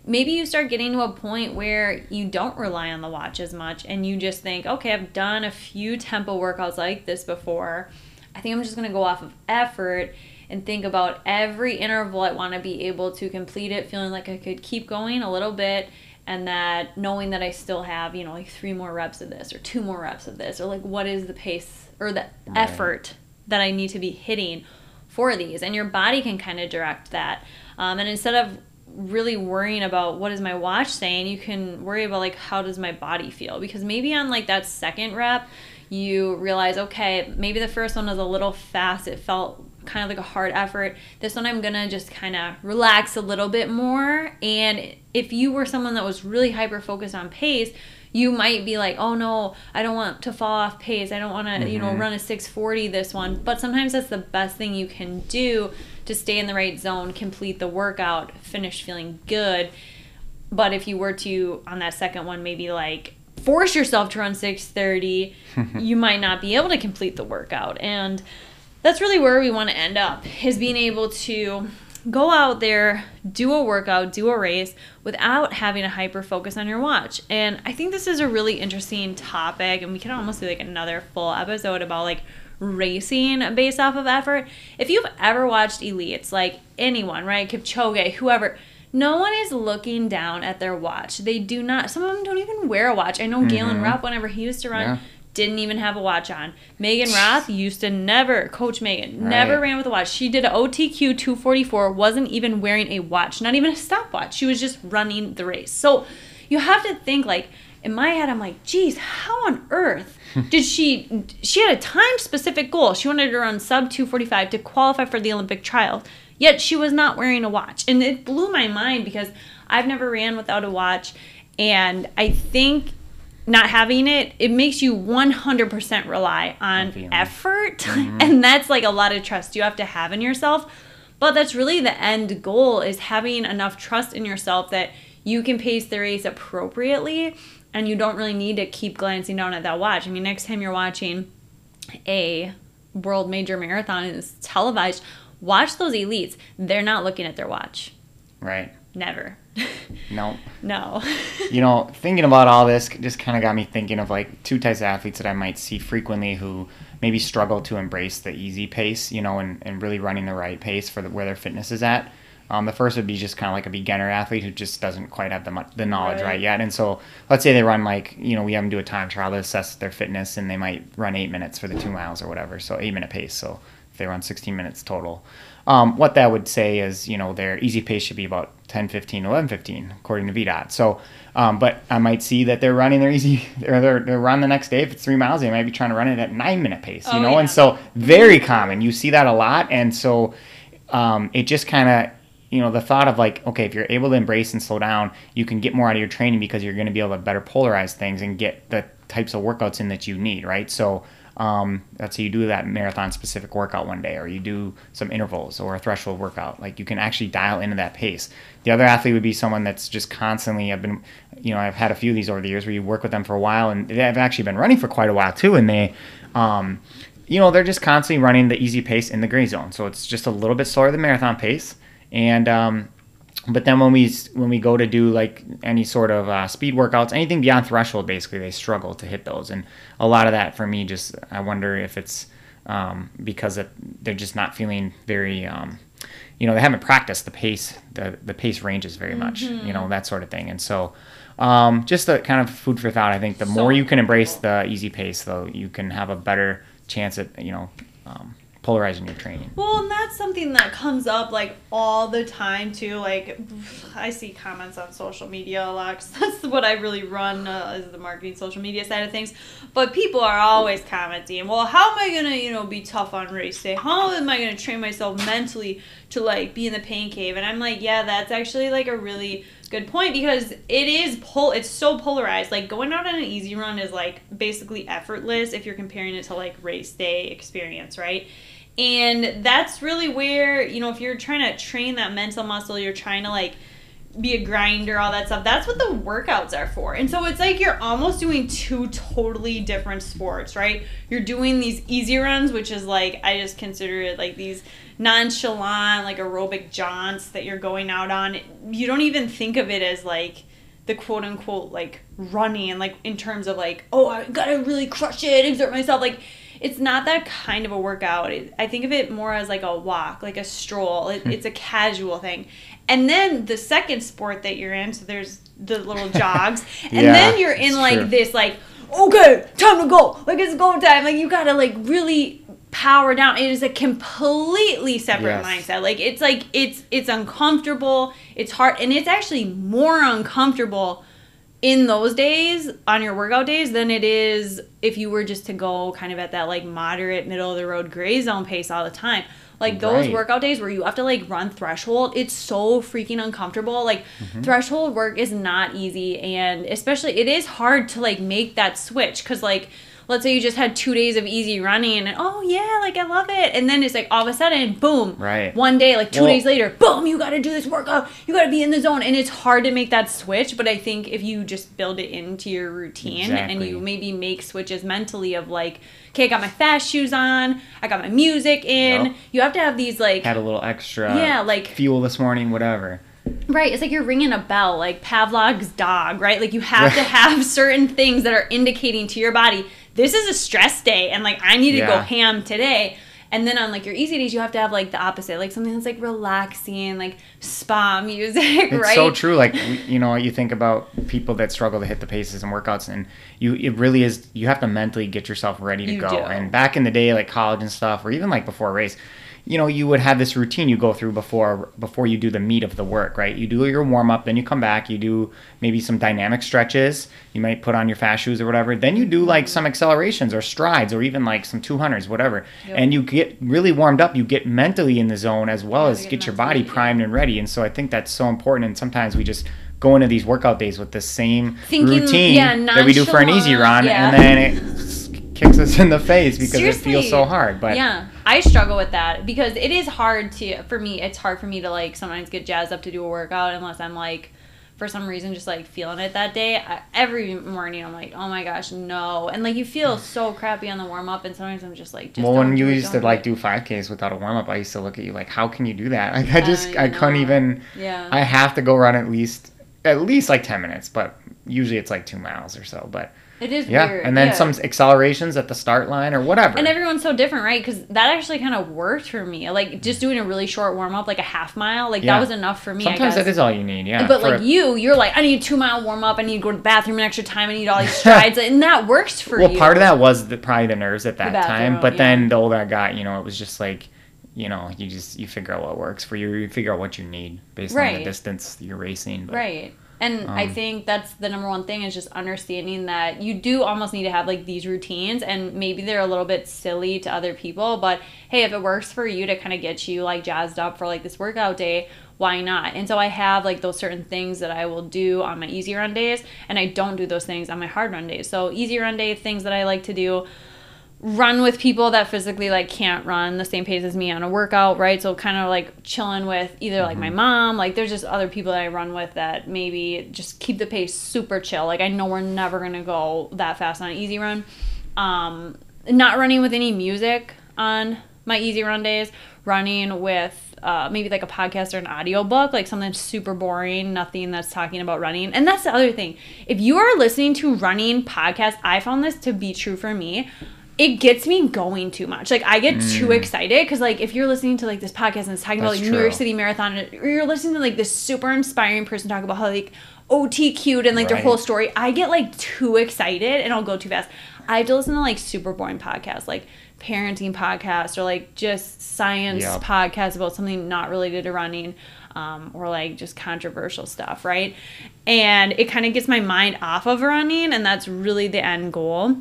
Maybe you start getting to a point where you don't rely on the watch as much and you just think, okay, I've done a few tempo workouts like this before. I think I'm just going to go off of effort and think about every interval I want to be able to complete it, feeling like I could keep going a little bit and that knowing that I still have, you know, like three more reps of this or two more reps of this or like what is the pace or the Right. effort that I need to be hitting for these. And your body can kind of direct that. Um, and instead of really worrying about what is my watch saying, you can worry about like how does my body feel because maybe on like that second rep, you realize, okay, maybe the first one was a little fast. It felt kind of like a hard effort. This one, I'm gonna just kind of relax a little bit more. And if you were someone that was really hyper focused on pace, you might be like, oh no, I don't want to fall off pace. I don't want to, you know, Mhm. run a 640 this one. But sometimes that's the best thing you can do to stay in the right zone, complete the workout, finish feeling good. But if you were to on that second one, maybe like force yourself to run 630, you might not be able to complete the workout. And that's really where we want to end up is being able to go out there, do a workout, do a race without having a hyper focus on your watch. And I think this is a really interesting topic and we can almost do like another full episode about like racing based off of effort. If you've ever watched elites, like anyone, right? Kipchoge, whoever, no one is looking down at their watch. They do not. Some of them don't even wear a watch. I know Galen mm-hmm. Rupp, whenever he used to run, Yeah. didn't even have a watch on. Megan Roth used to never, Coach Megan, never ran with a watch. She did a OTQ 244, wasn't even wearing a watch, not even a stopwatch. She was just running the race. So you have to think like, in my head, I'm like, geez, how on earth did she? She had a time specific goal. She wanted to run sub 245 to qualify for the Olympic trials. Yet she was not wearing a watch, and it blew my mind because I've never ran without a watch, and I think not having it it makes you 100% rely on effort. Mm-hmm. And that's like a lot of trust you have to have in yourself. But that's really the end goal is having enough trust in yourself that you can pace the race appropriately and you don't really need to keep glancing down at that watch. I mean next time you're watching a world major marathon and it's televised watch those elites they're not looking at their watch Right. never No. no you know, thinking about all this just kind of got me thinking of like two types of athletes that I might see frequently who maybe struggle to embrace the easy pace, you know, and, and really running the right pace for the, where their fitness is at. Um, the first would be just kind of like a beginner athlete who just doesn't quite have the mu- the knowledge Right. right. yet. And so let's say they run like you know we have them do a time trial to assess their fitness, and they might run eight minutes for the two miles or whatever, so eight minute pace. So they run 16 minutes total, um, what that would say is you know their easy pace should be about 10, 15, 11, 15 according to VDOT. So, um, but I might see that they're running their easy or their, their run the next day. If it's three miles, they might be trying to run it at nine minute pace. You Oh, know, yeah. and so very common. You see that a lot, and so um, it just kind of you know the thought of like okay if you're able to embrace and slow down you can get more out of your training because you're going to be able to better polarize things and get the types of workouts in that you need right so um, let's say you do that marathon specific workout one day or you do some intervals or a threshold workout like you can actually dial into that pace. The other athlete would be someone that's just constantly i've been you know i've had a few of these over the years where you work with them for a while and they've actually been running for quite a while too and they um, you know they're just constantly running the easy pace in the gray zone. So it's just a little bit slower than marathon pace and um, but then when we when we go to do like any sort of uh, speed workouts anything beyond threshold basically they struggle to hit those. And a lot of that for me just i wonder if it's um, because it, they're just not feeling very um, you know they haven't practiced the pace the, the pace ranges very much you know that sort of thing. And so um, just a kind of food for thought. I think the So more you can embrace the easy pace though you can have a better chance at you know um, polarizing your training Well, and that's something that comes up like all the time too. Like, I see comments on social media a lot 'cause that's what I really run uh, is the marketing social media side of things. But people are always commenting, well, how am I gonna, you know, be tough on race day? How am I gonna train myself mentally to like be in the pain cave? And I'm like, yeah, that's actually like a really good point because it is pol it's so polarized like going out on an easy run is like basically effortless if you're comparing it to like race day experience right? And that's really where you know if you're trying to train that mental muscle you're trying to like be a grinder all that stuff. That's what the workouts are for. And so it's like you're almost doing two totally different sports right? You're doing these easy runs which is like i just consider it like these nonchalant like aerobic jaunts that you're going out on. You don't even think of it as like the quote unquote like running and like in terms of like oh i gotta really crush it exert myself. Like it's not that kind of a workout. I think of it more as like a walk like a stroll. It, hmm. it's a casual thing and then the second sport that you're in so there's the little jogs. And Yeah, then you're in like true. this like okay time to go. Like it's go time. Like you gotta like really power down. It is a completely separate Yes. mindset. Like it's like it's it's uncomfortable. It's hard. And it's actually more uncomfortable in those days on your workout days than it is if you were just to go kind of at that like moderate middle of the road gray zone pace all the time like those Right. workout days where you have to like run threshold it's so freaking uncomfortable like Mm-hmm. threshold work is not easy and especially it is hard to like make that switch because like let's say you just had two days of easy running and oh yeah like i love it and then it's like all of a sudden boom Right. one day like two Well- days later boom you gotta do this workout you gotta be in the zone and it's hard to make that switch but i think if you just build it into your routine and you maybe make switches mentally of like okay i got my fast shoes on i got my music in Yep. you have to have these like had a little extra Yeah, like- fuel this morning whatever Right, it's like you're ringing a bell, like Pavlov's dog, right? Like you have to have certain things that are indicating to your body this is a stress day and like I need to go ham today. And then on like your easy days, you have to have like the opposite, like something that's like relaxing, like spa music, It's right? so true. Like you know, you think about people that struggle to hit the paces and workouts, and you it really is. You have to mentally get yourself ready to You go. do. And back in the day, like college and stuff, or even like before a race, you know, you would have this routine you go through before before you do the meat of the work, right? You do your warm up, then you come back, you do maybe some dynamic stretches. You might put on your fast shoes or whatever. Then you do like some accelerations or strides or even like some 200s, whatever. Yep. And you get really warmed up. You get mentally in the zone as well Yeah, as get your body primed and ready. And so I think that's so important. And sometimes we just go into these workout days with the same Thinking, routine yeah, that we do for an easy run, yeah. and then it kicks us in the face because it feels so hard. But yeah, I struggle with that because it is hard to for me. It's hard for me to like sometimes get jazzed up to do a workout unless I'm like for some reason just like feeling it that day. I, every morning I'm like, oh my gosh, no, and like you feel mm. so crappy on the warm up, and sometimes I'm just like, just well, when you it, used to like do 5Ks without a warm up, I used to look at you like, how can you do that? Like I just I I, couldn't even. yeah, I have to go run at least at least like 10 minutes, but usually it's like two miles or so. But it is yeah, weird. and then yeah. some accelerations at the start line or whatever. And everyone's so different, right? Because that actually kind of worked for me. Like just doing a really short warm up, like a half mile, like Yeah. that was enough for me. I Sometimes that is all you need. Yeah, but like a- you, you're like, I need a two mile warm up. I need to go to the bathroom an extra time. I need all these strides, and that works for well, you. Well, part of that was the, probably the nerves at that bathroom, time. But yeah. then the older I got, you know, it was just like, you know, you just you figure out what works for you. You figure out what you need based on the distance you're racing. But, Right. And I Um, think that's the number one thing is just understanding that you do almost need to have like these routines and maybe they're a little bit silly to other people, but hey, if it works for you to kind of get you like jazzed up for like this workout day, why not? And so I have like those certain things that I will do on my easy run days and I don't do those things on my hard run days. So easy run day things that I like to do run with people that physically like can't run the same pace as me on a workout, right? So kind of like chilling with either like my mom, like there's just other people that I run with that maybe just keep the pace super chill. Like I know we're never gonna go that fast on an easy run. Um, not running with any music on my easy run days. Running with uh, maybe like a podcast or an audio book, like something super boring, nothing that's talking about running. And that's the other thing. If you are listening to running podcasts, I found this to be true for me it gets me going too much. Like I get too excited because like if you're listening to like this podcast and it's talking about Mm. That's like New York. City Marathon, or you're listening to like this super inspiring person talk about how like OT cute and like their whole story, I get like too excited and I'll go too fast. I have to listen to like super boring podcasts, like parenting podcasts or like just science Yep. podcasts about something not related to running. Um, or like just controversial stuff, right? And it kind of gets my mind off of running, and that's really the end goal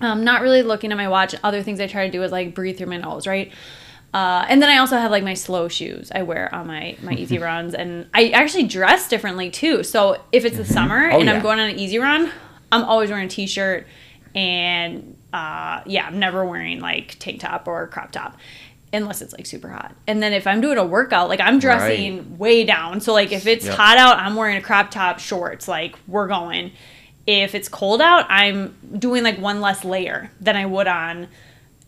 um, not really looking at my watch. Other things I try to do is like breathe through my nose, right? Uh, and then I also have like my slow shoes I wear on my my easy runs, and I actually dress differently too. So if it's the summer Oh, and yeah. I'm going on an easy run, I'm always wearing a t-shirt, and uh, yeah, I'm never wearing like tank top or crop top. Unless it's like super hot. And then if I'm doing a workout, like I'm dressing way down. So like if it's Yep. hot out, I'm wearing a crop top, shorts, like we're going if it's cold out, I'm doing like one less layer than I would on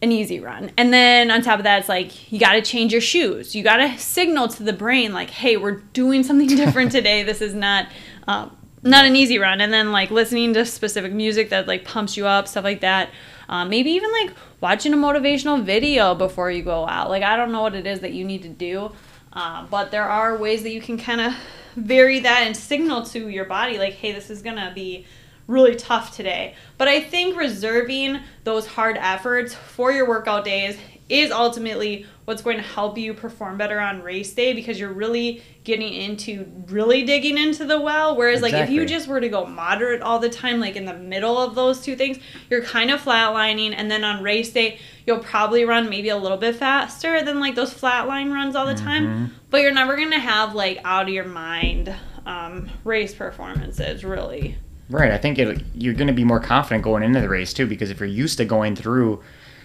an easy run. And then on top of that, it's like you got to change your shoes. You got to signal to the brain like, "Hey, we're doing something different today. This is not um, not an easy run." And then like listening to specific music that like pumps you up, stuff like that. Um, maybe even like watching a motivational video before you go out. Like I don't know what it is that you need to do, uh, but there are ways that you can kind of vary that and signal to your body like, "Hey, this is gonna be." Really tough today. But I think reserving those hard efforts for your workout days is ultimately what's going to help you perform better on race day because you're really getting into really digging into the well. Whereas, like, if you just were to go moderate all the time, like in the middle of those two things, you're kind of flatlining. And then on race day, you'll probably run maybe a little bit faster than like those flatline runs all the Mm-hmm. time. But you're never going to have like out of your mind um, race performances, really. Right. I think it, you're going to be more confident going into the race too, because if you're used to going through,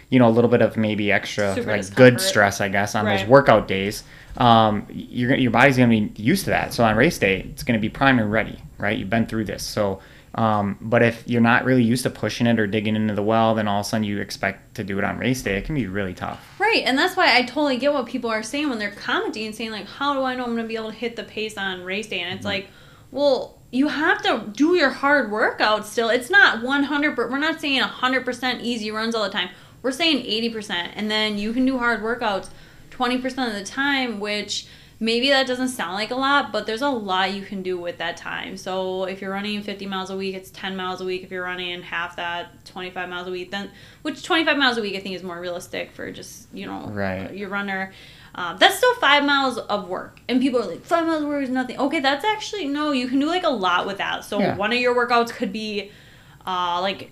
you know, a little bit of maybe extra Super like discomfort. good stress, I guess, on Right. those workout days, um, you're your body's going to be used to that. So on race day, it's going to be primed and ready, right? You've been through this. So, um, but if you're not really used to pushing it or digging into the well, then all of a sudden you expect to do it on race day. It can be really tough. Right, and that's why I totally get what people are saying when they're commenting and saying like, "How do I know I'm going to be able to hit the pace on race day?" And it's like, Well, you have to do your hard workout still. It's not 100 but we're not saying 100% easy runs all the time. We're saying 80% and then you can do hard workouts 20% of the time, which maybe that doesn't sound like a lot, but there's a lot you can do with that time. So if you're running 50 miles a week, it's 10 miles a week. If you're running half that, 25 miles a week, then which 25 miles a week I think is more realistic for just you know Right. your runner. Um, that's still five miles of work, and people are like, five miles of work is nothing. Okay, that's actually no. You can do like a lot with that. So Yeah. one of your workouts could be, uh, like,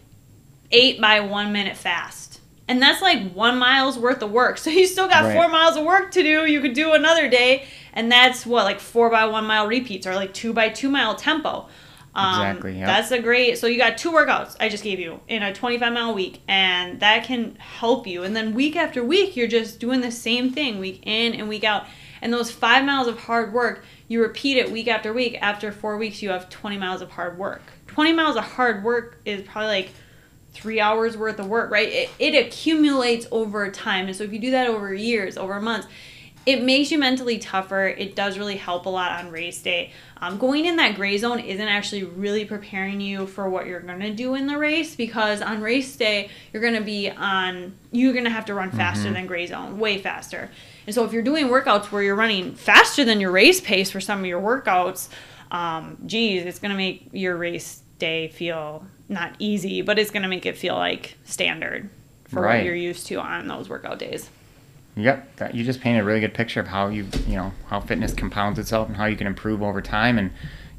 eight by one minute fast, and that's like one mile's worth of work. So you still got Right. four miles of work to do. You could do another day, and that's what like four by one mile repeats or like two by two mile tempo. Um, Exactly, yep. That's a great. So you got two workouts I just gave you in a 25 mile week, and that can help you. And then week after week, you're just doing the same thing week in and week out. And those five miles of hard work, you repeat it week after week. After four weeks, you have 20 miles of hard work. 20 miles of hard work is probably like three hours worth of work, right? It, it accumulates over time. And so if you do that over years, over months, it makes you mentally tougher. It does really help a lot on race day. Um, going in that gray zone isn't actually really preparing you for what you're going to do in the race because on race day, you're going to be on, you're going to have to run faster than gray zone, way faster. And so if you're doing workouts where you're running faster than your race pace for some of your workouts, um, geez, it's going to make your race day feel not easy, but it's going to make it feel like standard for what you're used to on those workout days. Yep, that, you just painted a really good picture of how you you know how fitness compounds itself and how you can improve over time, and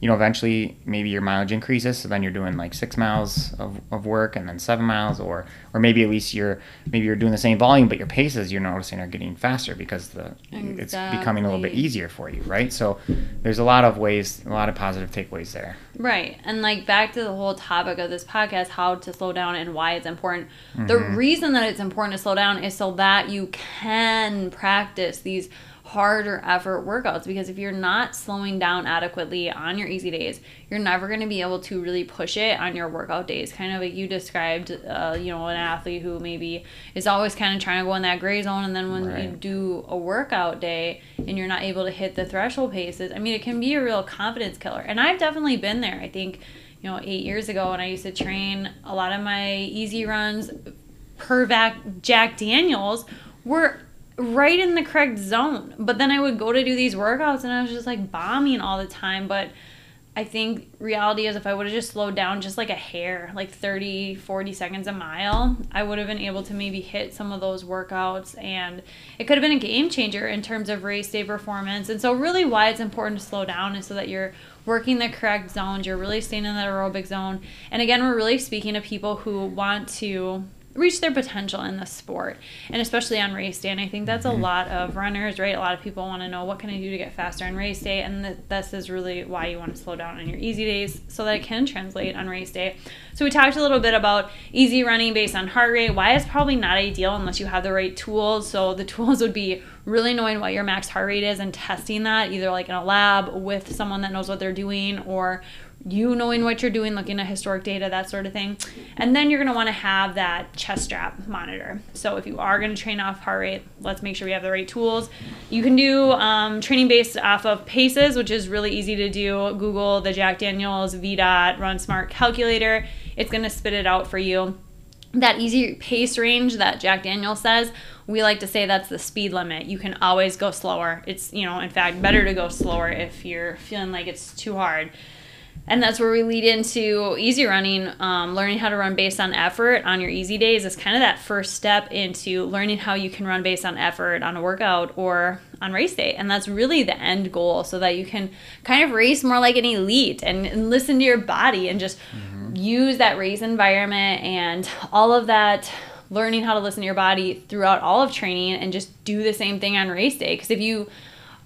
you know eventually maybe your mileage increases, so then you're doing like six miles of, of work and then seven miles, or or maybe at least you're maybe you're doing the same volume, but your paces you're noticing are getting faster because the it's becoming a little bit easier for you, right? So there's a lot of ways, a lot of positive takeaways there. Right. And like back to the whole topic of this podcast, how to slow down and why it's important. The mm-hmm. reason that it's important to slow down is so that you can practice these harder effort workouts because if you're not slowing down adequately on your easy days, you're never going to be able to really push it on your workout days. Kind of like you described, uh, you know, an athlete who maybe is always kind of trying to go in that gray zone, and then when you do a workout day and you're not able to hit the threshold paces, I mean, it can be a real confidence killer. And I've definitely been there. I think, you know, eight years ago when I used to train, a lot of my easy runs per Jack Daniels were right in the correct zone. But then I would go to do these workouts and I was just like bombing all the time. But I think reality is if I would have just slowed down just like a hair, like 30, 40 seconds a mile, I would have been able to maybe hit some of those workouts and it could have been a game changer in terms of race day performance. And so really why it's important to slow down is so that you're working the correct zones, you're really staying in that aerobic zone. And again, we're really speaking to people who want to reach their potential in the sport. And especially on race day and i think that's a mm-hmm. lot of runners right? A lot of people want to know what can i do to get faster on race day? And th- this is really why you want to slow down on your easy days so that it can translate on race day. So we talked a little bit about easy running based on heart rate. Why it's probably not ideal unless you have the right tools? So the tools would be really knowing what your max heart rate is and testing that either like in a lab with someone that knows what they're doing or you knowing what you're doing, looking at historic data, that sort of thing. And then you're going to want to have that chest strap monitor. So if you are going to train off heart rate, let's make sure we have the right tools. You can do um, training based off of paces, which is really easy to do. Google the Jack Daniels VDOT Run Smart calculator. It's going to spit it out for you that easy pace range that Jack Daniel says, we like to say that's the speed limit. You can always go slower. It's, you know, in fact, better to go slower if you're feeling like it's too hard. And that's where we lead into easy running. Um, learning how to run based on effort on your easy days is kind of that first step into learning how you can run based on effort on a workout or on race day. And that's really the end goal so that you can kind of race more like an elite and, and listen to your body and just use that race environment and all of that learning how to listen to your body throughout all of training and just do the same thing on race day. Because if you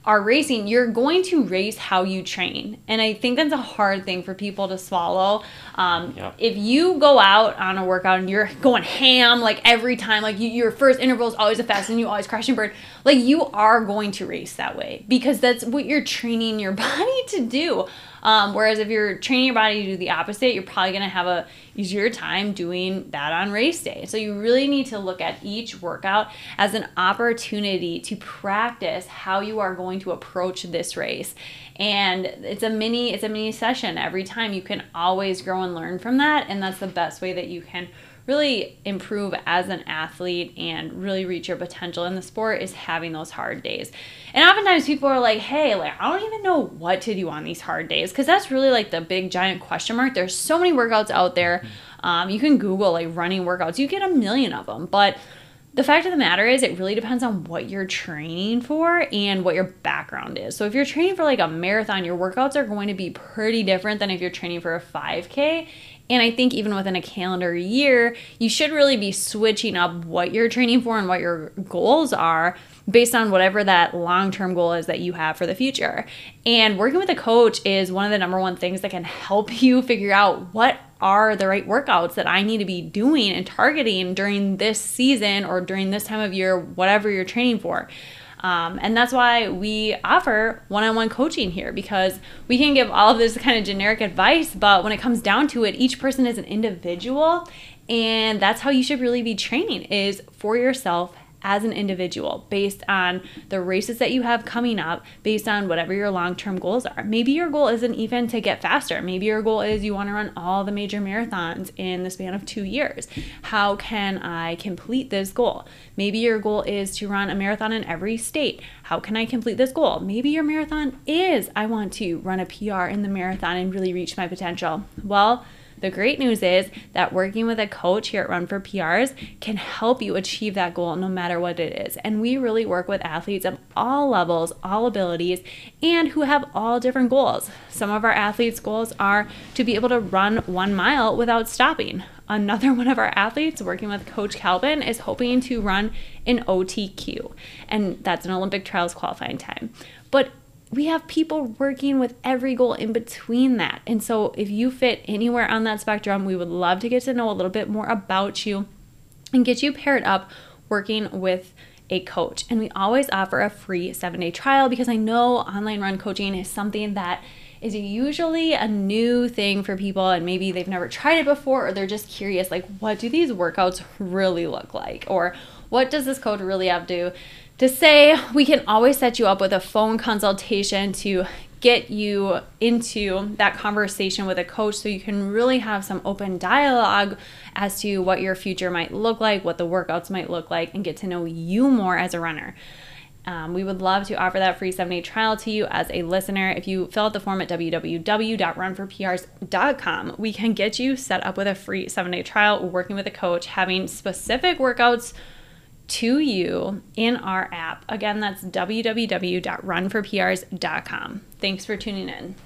are racing, you're going to race how you train. And I think that's a hard thing for people to swallow. Um, Yep. If you go out on a workout and you're going ham like every time, like you, your first interval is always a fast and you always crash and burn, like you are going to race that way because that's what you're training your body to do. Um, whereas if you're training your body to do the opposite, you're probably going to have a easier time doing that on race day. So you really need to look at each workout as an opportunity to practice how you are going to approach this race. And it's a mini it's a mini session every time. You can always grow and learn from that, and that's the best way that you can really improve as an athlete and really reach your potential in the sport is having those hard days. And oftentimes people are like, hey, like I don't even know what to do on these hard days because that's really like the big giant question mark. There's so many workouts out there. Um, you can Google like running workouts, you get a million of them, but the fact of the matter is it really depends on what you're training for and what your background is so if you're training for like a marathon your workouts are going to be pretty different than if you're training for a 5k and I think even within a calendar year, you should really be switching up what you're training for and what your goals are based on whatever that long term goal is that you have for the future. And working with a coach is one of the number one things that can help you figure out what are the right workouts that I need to be doing and targeting during this season or during this time of year, whatever you're training for. Um, and that's why we offer one on one coaching here because we can give all of this kind of generic advice, but when it comes down to it, each person is an individual. And that's how you should really be training is for yourself as an individual based on the races that you have coming up, based on whatever your long term goals are. Maybe your goal isn't even to get faster. Maybe your goal is you want to run all the major marathons in the span of two years. How can I complete this goal? Maybe your goal is to run a marathon in every state. How can I complete this goal? Maybe your marathon is I want to run a PR in the marathon and really reach my potential. Well, the great news is that working with a coach here at Run for PRs can help you achieve that goal no matter what it is. And we really work with athletes of all levels, all abilities, and who have all different goals. Some of our athletes' goals are to be able to run one mile without stopping. Another one of our athletes working with Coach Calvin is hoping to run an OTQ, and that's an Olympic trials qualifying time. But we have people working with every goal in between that. And so if you fit anywhere on that spectrum, we would love to get to know a little bit more about you and get you paired up working with a coach. And we always offer a free seven day trial because I know online run coaching is something that is usually a new thing for people and maybe they've never tried it before or they're just curious like what do these workouts really look like or what does this coach really have to to say we can always set you up with a phone consultation to get you into that conversation with a coach so you can really have some open dialogue as to what your future might look like, what the workouts might look like, and get to know you more as a runner. Um, we would love to offer that free seven day trial to you as a listener. If you fill out the form at www.runforprs.com, we can get you set up with a free seven day trial, working with a coach, having specific workouts to you in our app. Again, that's www.runforprs.com. Thanks for tuning in.